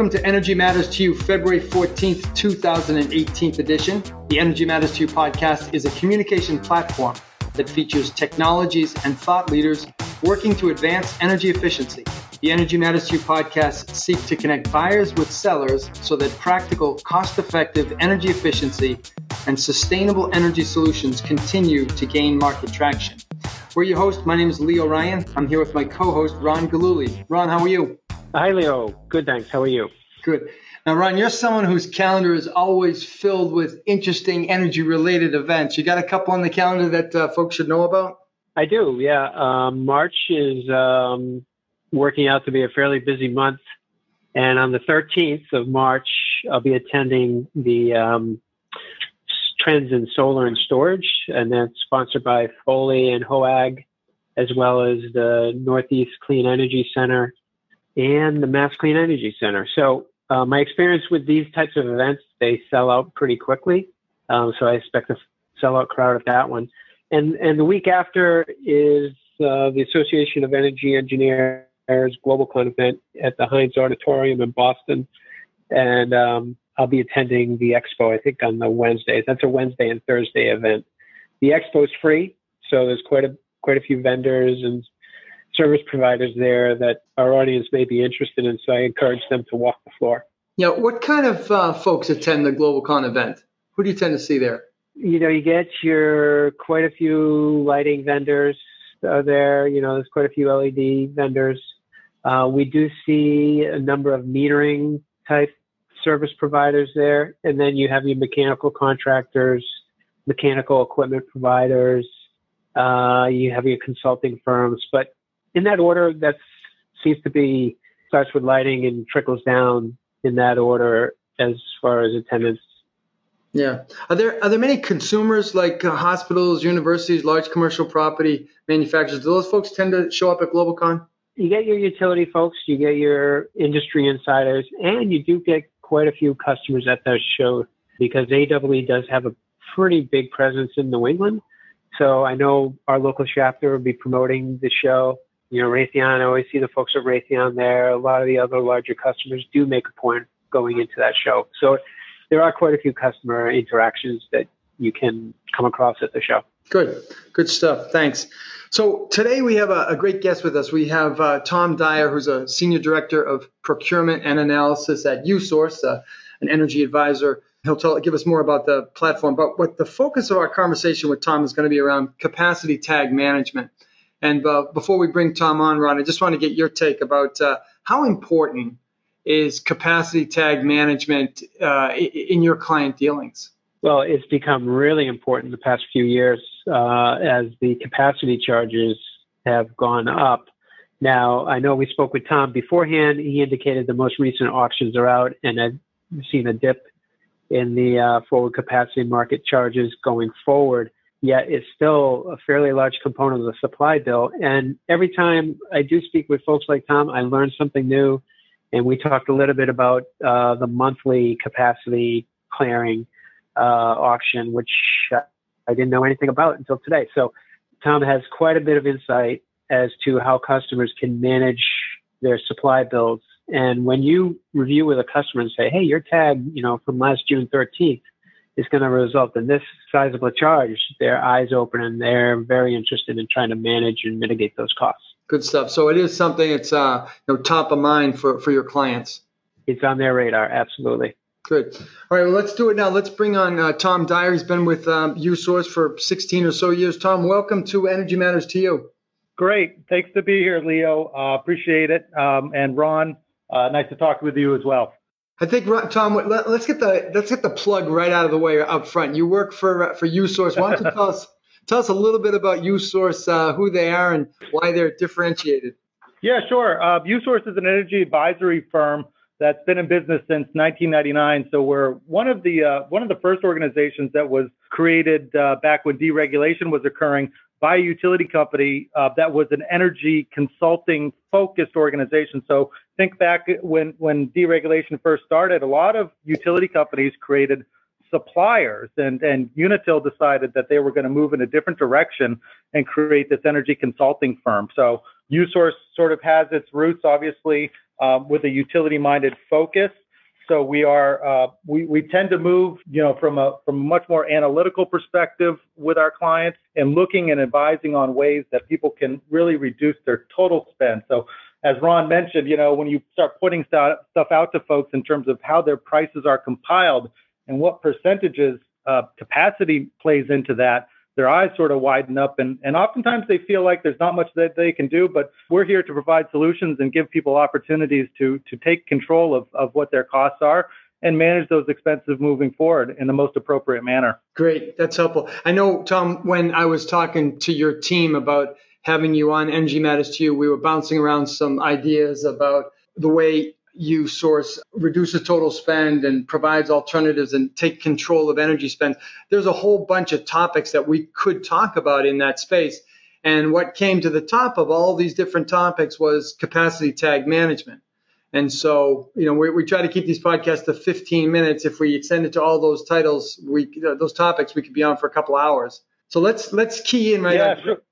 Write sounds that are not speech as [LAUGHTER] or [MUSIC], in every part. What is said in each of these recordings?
welcome to Energy Matters to You, February 14th, 2018 edition. The Energy Matters to You podcast is a communication platform that features technologies and thought leaders working to advance energy efficiency. The Energy Matters to You podcast seek to connect buyers with sellers so that practical, cost effective energy efficiency and sustainable energy solutions continue to gain market traction. We're your host. My name is Leo Ryan. I'm here with my co host, Ron Galuli. Ron, how are you? Hi, Leo. Good, thanks. How are you? Good. Now, Ron, you're someone whose calendar is always filled with interesting energy related events. You got a couple on the calendar that uh, folks should know about? I do, yeah. Um, March is um, working out to be a fairly busy month. And on the 13th of March, I'll be attending the um, Trends in Solar and Storage, and that's sponsored by Foley and HOAG, as well as the Northeast Clean Energy Center and the Mass Clean Energy Center. So uh, my experience with these types of events, they sell out pretty quickly. Um, so I expect a sellout crowd at that one. And and the week after is uh, the Association of Energy Engineers GlobalCon event at the Hynes Auditorium in Boston, and um, I'll be attending the expo, I think, on the Wednesday. That's a Wednesday and Thursday event. The expo is free, so there's quite a quite a few vendors and service providers there that our audience may be interested in. So I encourage them to walk the floor. Yeah, what kind of uh, folks attend the GlobalCon event? Who do you tend to see there? You know, you get your quite a few lighting vendors uh, there. You know, there's quite a few LED vendors. Uh, we do see a number of metering type service providers there. And then you have your mechanical contractors, mechanical equipment providers, uh, you have your consulting firms. But in that order, that seems to be starts with lighting and trickles down in that order as far as attendance. Yeah. Are there are there many consumers like uh, hospitals, universities, large commercial property manufacturers? Do those folks tend to show up at GlobalCon? You get your utility folks, you get your industry insiders, and you do get quite a few customers at that show because AEE does have a pretty big presence in New England. So I know our local chapter will be promoting the show. You know, Raytheon, I always see the folks at Raytheon there. A lot of the other larger customers do make a point going into that show. So there are quite a few customer interactions that you can come across at the show. Good, good stuff. Thanks. So today we have a, a great guest with us. We have uh, Tom Dyer, who's a senior director of procurement and analysis at USource, uh, an energy advisor. He'll tell, give us more about the platform. But what the focus of our conversation with Tom is going to be around capacity tag management. And uh, before we bring Tom on, Ron, I just want to get your take about uh, how important is capacity tag management uh, in your client dealings. Well, it's become really important the past few years uh, as the capacity charges have gone up. Now, I know we spoke with Tom beforehand. He indicated the most recent auctions are out and I've seen a dip in the uh, forward capacity market charges going forward. Yet it's still a fairly large component of the supply bill. And every time I do speak with folks like Tom, I learn something new. And we talked a little bit about uh, the monthly capacity clearing uh, auction, which I didn't know anything about until today. So Tom has quite a bit of insight as to how customers can manage their supply bills. And when you review with a customer and say, hey, your tag, you know, from last June 13th is going to result in this sizable charge, their eyes open and they're very interested in trying to manage and mitigate those costs. Good stuff. So it is something that's uh, you know, top of mind for, for your clients. It's on their radar, absolutely. Good. All right, well, let's do it now. Let's bring on uh, Tom Dyer. He's been with um, USource for 16 or so years. Tom, welcome to Energy Matters to you. Great. Thanks to be here, Leo. Uh, appreciate it. Um, and Ron, uh, nice to talk with you as well. I think Tom, let, us get the let's get the plug right out of the way up front. You work for uh, for USource. Why don't you tell us [LAUGHS] tell us a little bit about USource, uh, who they are, and why they're differentiated? Yeah, sure. Uh, USource is an energy advisory firm that's been in business since 1999. So we're one of the uh, one of the first organizations that was created uh, back when deregulation was occurring by a utility company uh, that was an energy consulting focused organization. So think back when when deregulation first started, a lot of utility companies created suppliers and and Unitil decided that they were going to move in a different direction and create this energy consulting firm. So USource sort of has its roots obviously uh, with a utility-minded focus. So we are uh, we, we tend to move, you know, from a from a much more analytical perspective with our clients and looking and advising on ways that people can really reduce their total spend. So as Ron mentioned, you know, when you start putting stuff out to folks in terms of how their prices are compiled and what percentages uh, capacity plays into that, their eyes sort of widen up and, and oftentimes they feel like there's not much that they can do but we're here to provide solutions and give people opportunities to to take control of, of what their costs are and manage those expenses moving forward in the most appropriate manner. Great. That's helpful. I know tom when i was talking to your team about having you on energy matters to you we were bouncing around some ideas about the way USource reduces total spend and provides alternatives and take control of energy spend. There's a whole bunch of topics that we could talk about in that space. And what came to the top of all these different topics was capacity tag management. And so, you know, we, we try to keep these podcasts to 15 minutes. If we extend it to all those titles, we those topics, we could be on for a couple hours. So let's let's key in right yeah, now. Sure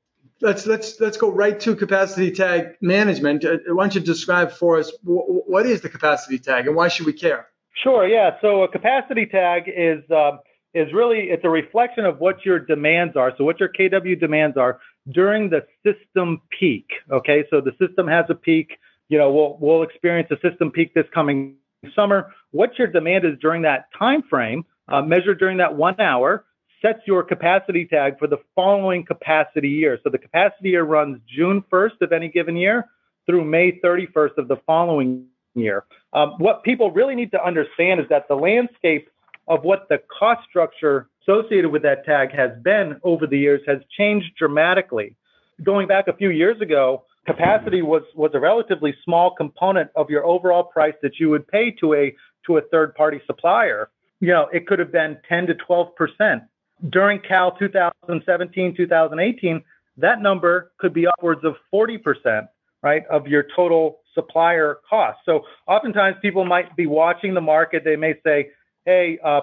let's let's let's go right to capacity tag management. Uh, why don't you describe for us what is the capacity tag and why should we care? Sure. Yeah. So a capacity tag is um, is really it's a reflection of what your demands are. So what your KW demands are during the system peak. Okay. So the system has a peak. You know, we'll we'll experience a system peak this coming summer. What your demand is during that time frame, uh, measured during that one hour, sets your capacity tag for the following capacity year. So the capacity year runs June 1st of any given year through May 31st of the following year. Um, what people really need to understand is that the landscape of what the cost structure associated with that tag has been over the years has changed dramatically. Going back a few years ago, capacity was, was a relatively small component of your overall price that you would pay to a to a third party supplier. You know, it could have been 10 to 12 percent during Cal 2017, 2018, that number could be upwards of 40%, right, of your total supplier cost. So oftentimes people might be watching the market. They may say, hey, uh,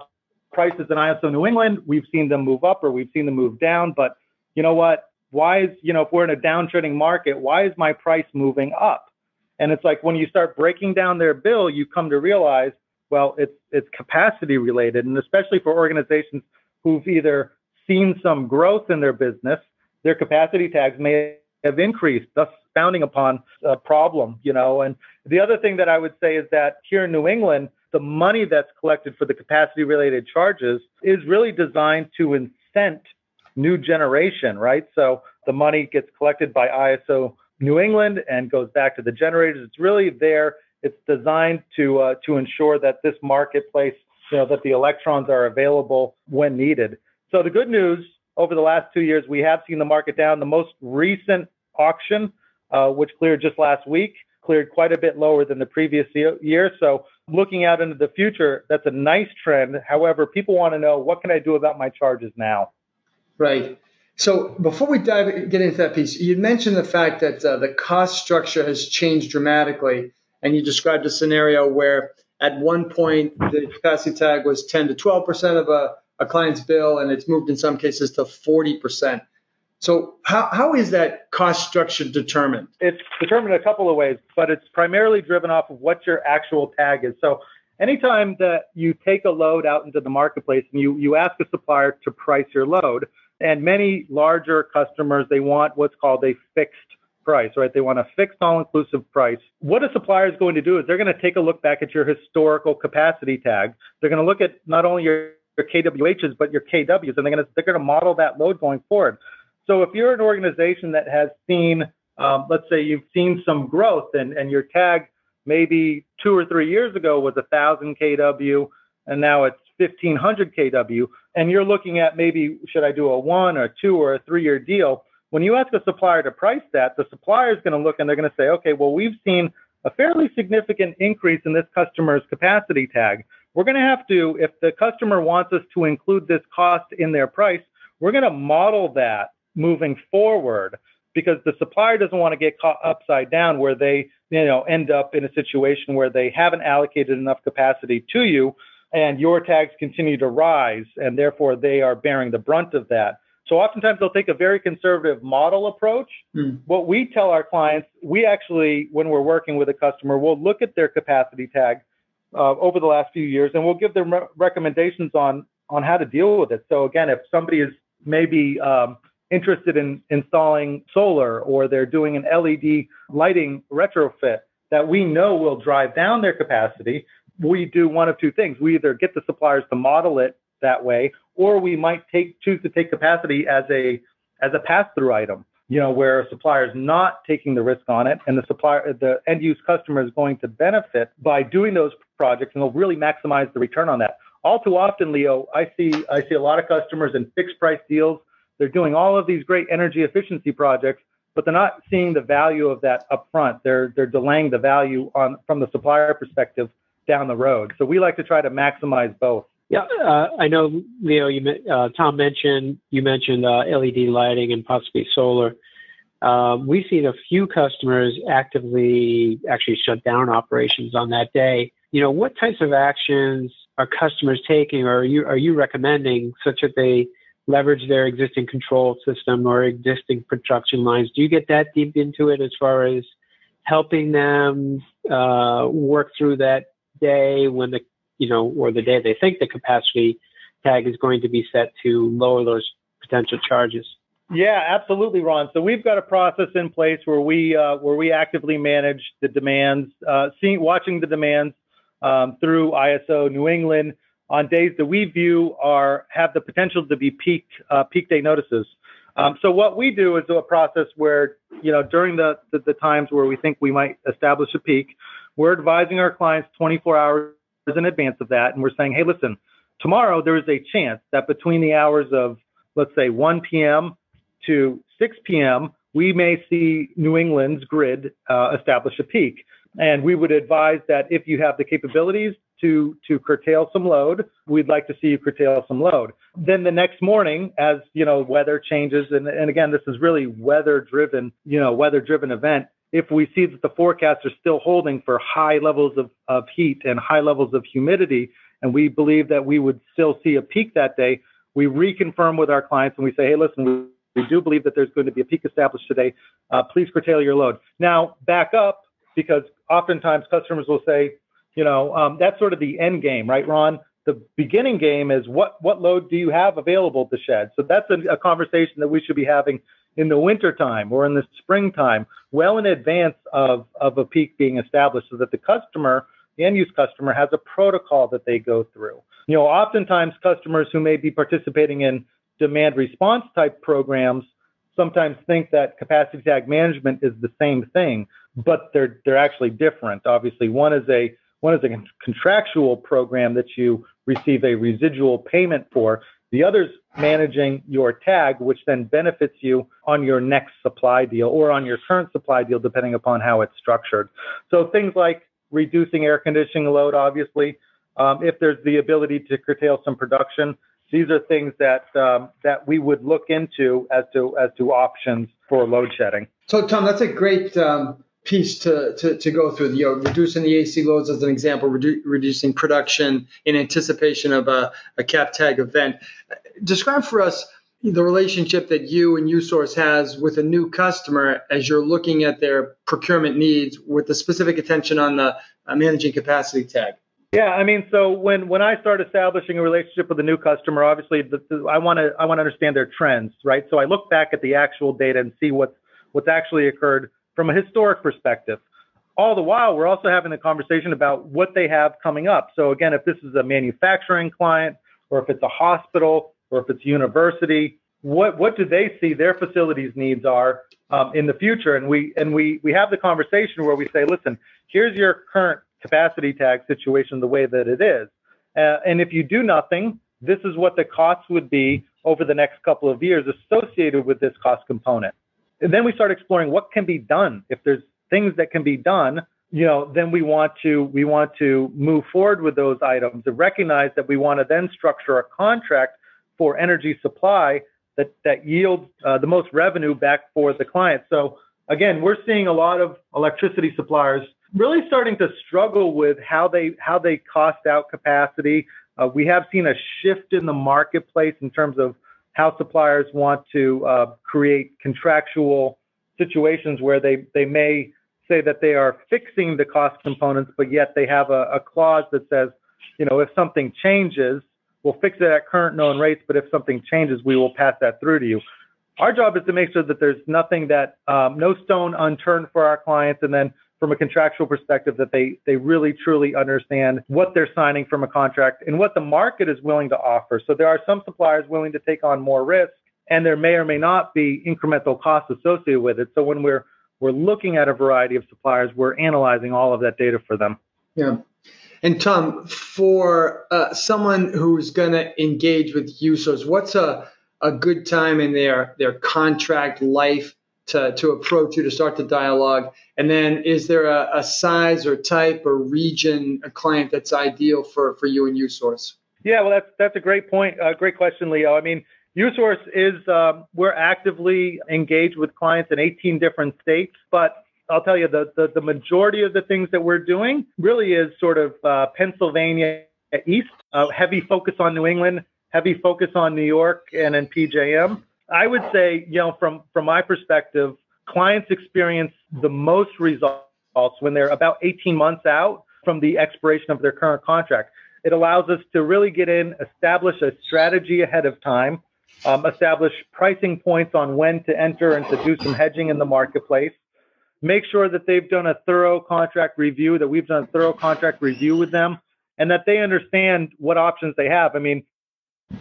prices in ISO New England, we've seen them move up or we've seen them move down. But you know what? Why is, you know, if we're in a downtrending market, why is my price moving up? And it's like when you start breaking down their bill, you come to realize, well, it's it's capacity related, and especially for organizations who've either seen some growth in their business, their capacity tags may have increased, thus founding upon a problem, you know. And the other thing that I would say is that here in New England, the money that's collected for the capacity related charges is really designed to incent new generation, right? So the money gets collected by ISO New England and goes back to the generators. It's really there. It's designed to uh, to ensure that this marketplace you know, that the electrons are available when needed. So the good news over the last two years, we have seen the market down. The most recent auction, uh, which cleared just last week, cleared quite a bit lower than the previous year. So looking out into the future, that's a nice trend. However, people want to know what can I do about my charges now? Right. So before we dive get into that piece, you mentioned the fact that uh, the cost structure has changed dramatically, and you described a scenario where at one point, the capacity tag was 10 to 12 percent of a, a client's bill, and it's moved in some cases to 40 percent. So, how, how is that cost structure determined? It's determined a couple of ways, but it's primarily driven off of what your actual tag is. So, anytime that you take a load out into the marketplace and you, you ask a supplier to price your load, and many larger customers, they want what's called a fixed price, right? They want a fixed all inclusive price. What a supplier is going to do is they're going to take a look back at your historical capacity tag. They're going to look at not only your, your KWHs, but your KWs, and they're going to, they're going to model that load going forward. So if you're an organization that has seen, um, let's say you've seen some growth and, and your tag maybe two or three years ago was 1,000 kW, and now it's 1,500 kW, and you're looking at maybe should I do a one or two or a three year deal? When you ask a supplier to price that, the supplier is going to look and they're going to say, okay, well, we've seen a fairly significant increase in this customer's capacity tag. We're going to have to, if the customer wants us to include this cost in their price, we're going to model that moving forward because the supplier doesn't want to get caught upside down where they, you know, end up in a situation where they haven't allocated enough capacity to you and your tags continue to rise and therefore they are bearing the brunt of that. So oftentimes they'll take a very conservative model approach. Mm. What we tell our clients, we actually, when we're working with a customer, we'll look at their capacity tag uh, over the last few years, and we'll give them re- recommendations on on how to deal with it. So again, if somebody is maybe um, interested in installing solar or they're doing an LED lighting retrofit that we know will drive down their capacity, we do one of two things. We either get the suppliers to model it that way, or we might take choose to take capacity as a as a pass-through item. You know, where a supplier is not taking the risk on it, and the supplier, the end use customer is going to benefit by doing those projects, and they'll really maximize the return on that. All too often, Leo, I see I see a lot of customers in fixed price deals. They're doing all of these great energy efficiency projects, but they're not seeing the value of that upfront. They're they're delaying the value on from the supplier perspective down the road. So we like to try to maximize both. Yeah, uh, I know, Leo. You uh, Tom mentioned you mentioned uh, LED lighting and possibly solar. Um, we've seen a few customers actively actually shut down operations on that day. You know, what types of actions are customers taking, or are you are you recommending, such that they leverage their existing control system or existing production lines? Do you get that deep into it as far as helping them uh, work through that day when the you know, or the day they think the capacity tag is going to be set to lower those potential charges. Yeah, absolutely, Ron. So we've got a process in place where we uh, where we actively manage the demands, uh, seeing watching the demands um, through ISO New England on days that we view are have the potential to be peak uh, peak day notices. Um, so what we do is do a process where you know during the, the the times where we think we might establish a peak, we're advising our clients 24 hours in advance of that, and we're saying, hey, listen, tomorrow there is a chance that between the hours of, let's say, 1 p.m. to 6 p.m., we may see New England's grid uh, establish a peak. And we would advise that if you have the capabilities to, to curtail some load, we'd like to see you curtail some load. Then the next morning, as you know, weather changes, and, and again, this is really weather driven, you know, weather driven event if we see that the forecasts are still holding for high levels of, of heat and high levels of humidity, and we believe that we would still see a peak that day, we reconfirm with our clients and we say, hey, listen, we, do believe that there's going to be a peak established today. Uh, please curtail your load. Now, back up because oftentimes customers will say, you know, um, that's sort of the end game, right, Ron? The beginning game is what what load do you have available to shed? So that's a, a conversation that we should be having in the wintertime or in the springtime, well in advance of, of a peak being established, so that the customer, the end use customer, has a protocol that they go through. You know, oftentimes customers who may be participating in demand response type programs sometimes think that capacity tag management is the same thing, but they're they're actually different. Obviously, one is a one is a contractual program that you receive a residual payment for. The other's managing your tag, which then benefits you on your next supply deal or on your current supply deal, depending upon how it's structured. So things like reducing air conditioning load, obviously, um, if there's the ability to curtail some production, these are things that um, that we would look into as to as to options for load shedding. So Tom, that's a great um, piece to, to, to go through. You know, reducing the AC loads as an example, redu- reducing production in anticipation of a, a cap tag event. Describe for us the relationship that you and USource has with a new customer as you're looking at their procurement needs with the specific attention on the uh, managing capacity tag. Yeah, I mean, so when when I start establishing a relationship with a new customer, obviously the, the, I want to I want to understand their trends, right? So I look back at the actual data and see what's what's actually occurred from a historic perspective. All the while, we're also having a conversation about what they have coming up. So again, if this is a manufacturing client, or if it's a hospital, or if it's a university, what what do they see their facilities needs are um, in the future? And we and we we have the conversation where we say, listen, here's your current capacity tag situation the way that it is, uh, and if you do nothing, this is what the costs would be over the next couple of years associated with this cost component. And then we start exploring what can be done. If there's things that can be done, you know, then we want to we want to move forward with those items and recognize that we want to then structure a contract for energy supply that that yields uh, the most revenue back for the client. So again, we're seeing a lot of electricity suppliers really starting to struggle with how they how they cost out capacity. Uh, we have seen a shift in the marketplace in terms of how suppliers want to uh, create contractual situations where they, they may say that they are fixing the cost components, but yet they have a, a clause that says, you know, if something changes, we'll fix it at current known rates, but if something changes, we will pass that through to you. Our job is to make sure that there's nothing that, um, no stone unturned for our clients, and then from a contractual perspective, that they they really truly understand what they're signing from a contract and what the market is willing to offer. So there are some suppliers willing to take on more risk, and there may or may not be incremental costs associated with it. So when we're we're looking at a variety of suppliers, we're analyzing all of that data for them. Yeah. And Tom, for uh, someone who's going to engage with users, what's a, a good time in their, their contract life to, to approach you to start the dialogue? And then is there a, a size or type or region, a client that's ideal for, for you and USource? Yeah, well, that's, that's a great point. Uh, great question, Leo. I mean, USource is, um, we're actively engaged with clients in 18 different states, but I'll tell you the, the, the majority of the things that we're doing really is sort of uh, Pennsylvania East, uh, heavy focus on New England, heavy focus on New York and in PJM. I would say, you know, from, from my perspective, clients experience the most results when they're about 18 months out from the expiration of their current contract. It allows us to really get in, establish a strategy ahead of time, um, establish pricing points on when to enter and to do some hedging in the marketplace. Make sure that they've done a thorough contract review, that we've done a thorough contract review with them, and that they understand what options they have. I mean,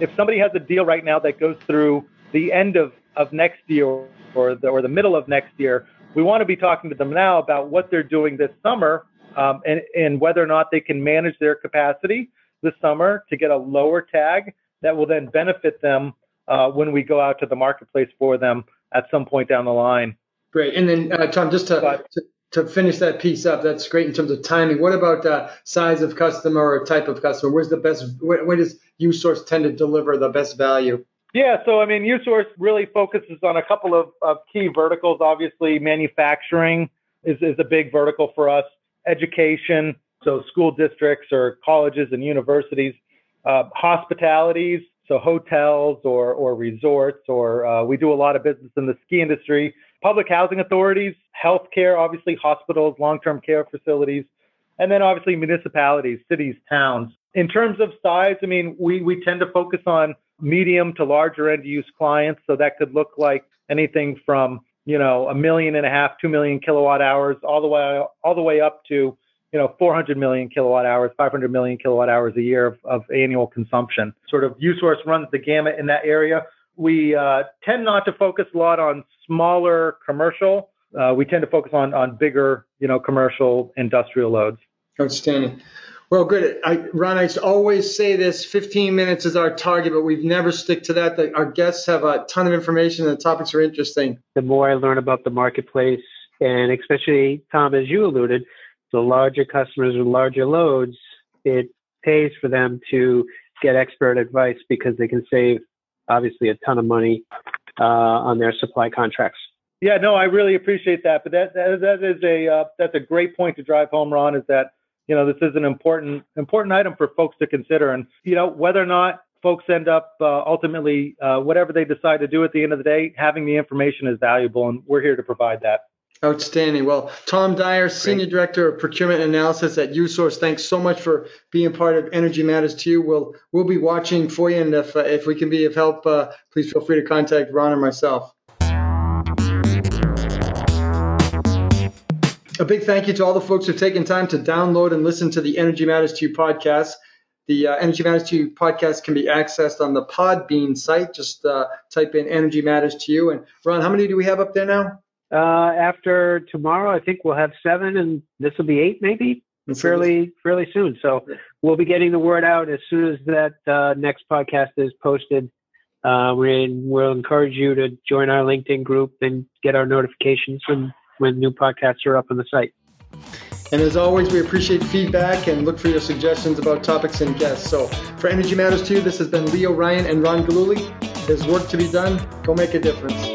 if somebody has a deal right now that goes through the end of, of next year or the, or the middle of next year, we want to be talking to them now about what they're doing this summer um, and, and whether or not they can manage their capacity this summer to get a lower tag that will then benefit them uh, when we go out to the marketplace for them at some point down the line. Great. And then, uh, Tom, just to, but, to, to, finish that piece up, that's great in terms of timing. What about uh, size of customer or type of customer? Where's the best, where, where does USource tend to deliver the best value? Yeah, so I mean, USource really focuses on a couple of, of key verticals. Obviously, manufacturing is, is a big vertical for us, education, so school districts or colleges and universities, uh, hospitalities, so hotels or, or resorts, or uh, we do a lot of business in the ski industry, public housing authorities, healthcare, obviously hospitals, long-term care facilities, and then obviously municipalities, cities, towns. In terms of size, I mean, we, we tend to focus on medium to larger end use clients. So that could look like anything from, you know, a million and a half, two million kilowatt hours, all the way, all the way up to, you know, 400 million kilowatt hours, 500 million kilowatt hours a year of, of annual consumption. Sort of USource runs the gamut in that area. We uh, tend not to focus a lot on smaller commercial. Uh, we tend to focus on on bigger, you know, commercial industrial loads. Outstanding. Well, good. I, Ron, I always say this: 15 minutes is our target, but we've never stick to that. The, our guests have a ton of information, and the topics are interesting. The more I learn about the marketplace, and especially Tom, as you alluded, the larger customers with larger loads, it pays for them to get expert advice because they can save obviously a ton of money uh, on their supply contracts. Yeah, no, I really appreciate that. But that that, that is a uh, that's a great point to drive home, Ron. Is that you know this is an important important item for folks to consider, and you know whether or not folks end up uh, ultimately uh, whatever they decide to do at the end of the day, having the information is valuable, and we're here to provide that. Outstanding. Well, Tom Dyer, Senior Director of Procurement Analysis at USource, thanks so much for being part of Energy Matters to you. We'll we'll be watching for you, and if uh, if we can be of help, uh, please feel free to contact Ron or myself. A big thank you to all the folks who've taken time to download and listen to the Energy Matters to You podcast. The uh, Energy Matters to You podcast can be accessed on the Podbean site. Just uh, type in Energy Matters to You. And Ron, how many do we have up there now? Uh, after tomorrow, I think we'll have seven, and this will be eight, maybe fairly fairly soon. So we'll be getting the word out as soon as that uh, next podcast is posted. Uh, we, will encourage you to join our LinkedIn group and get our notifications when when new podcasts are up on the site. And as always, we appreciate feedback and look for your suggestions about topics and guests. So for Energy Matters 2, this has been Leo Ryan and Ron Galuli. There's work to be done. Go make a difference.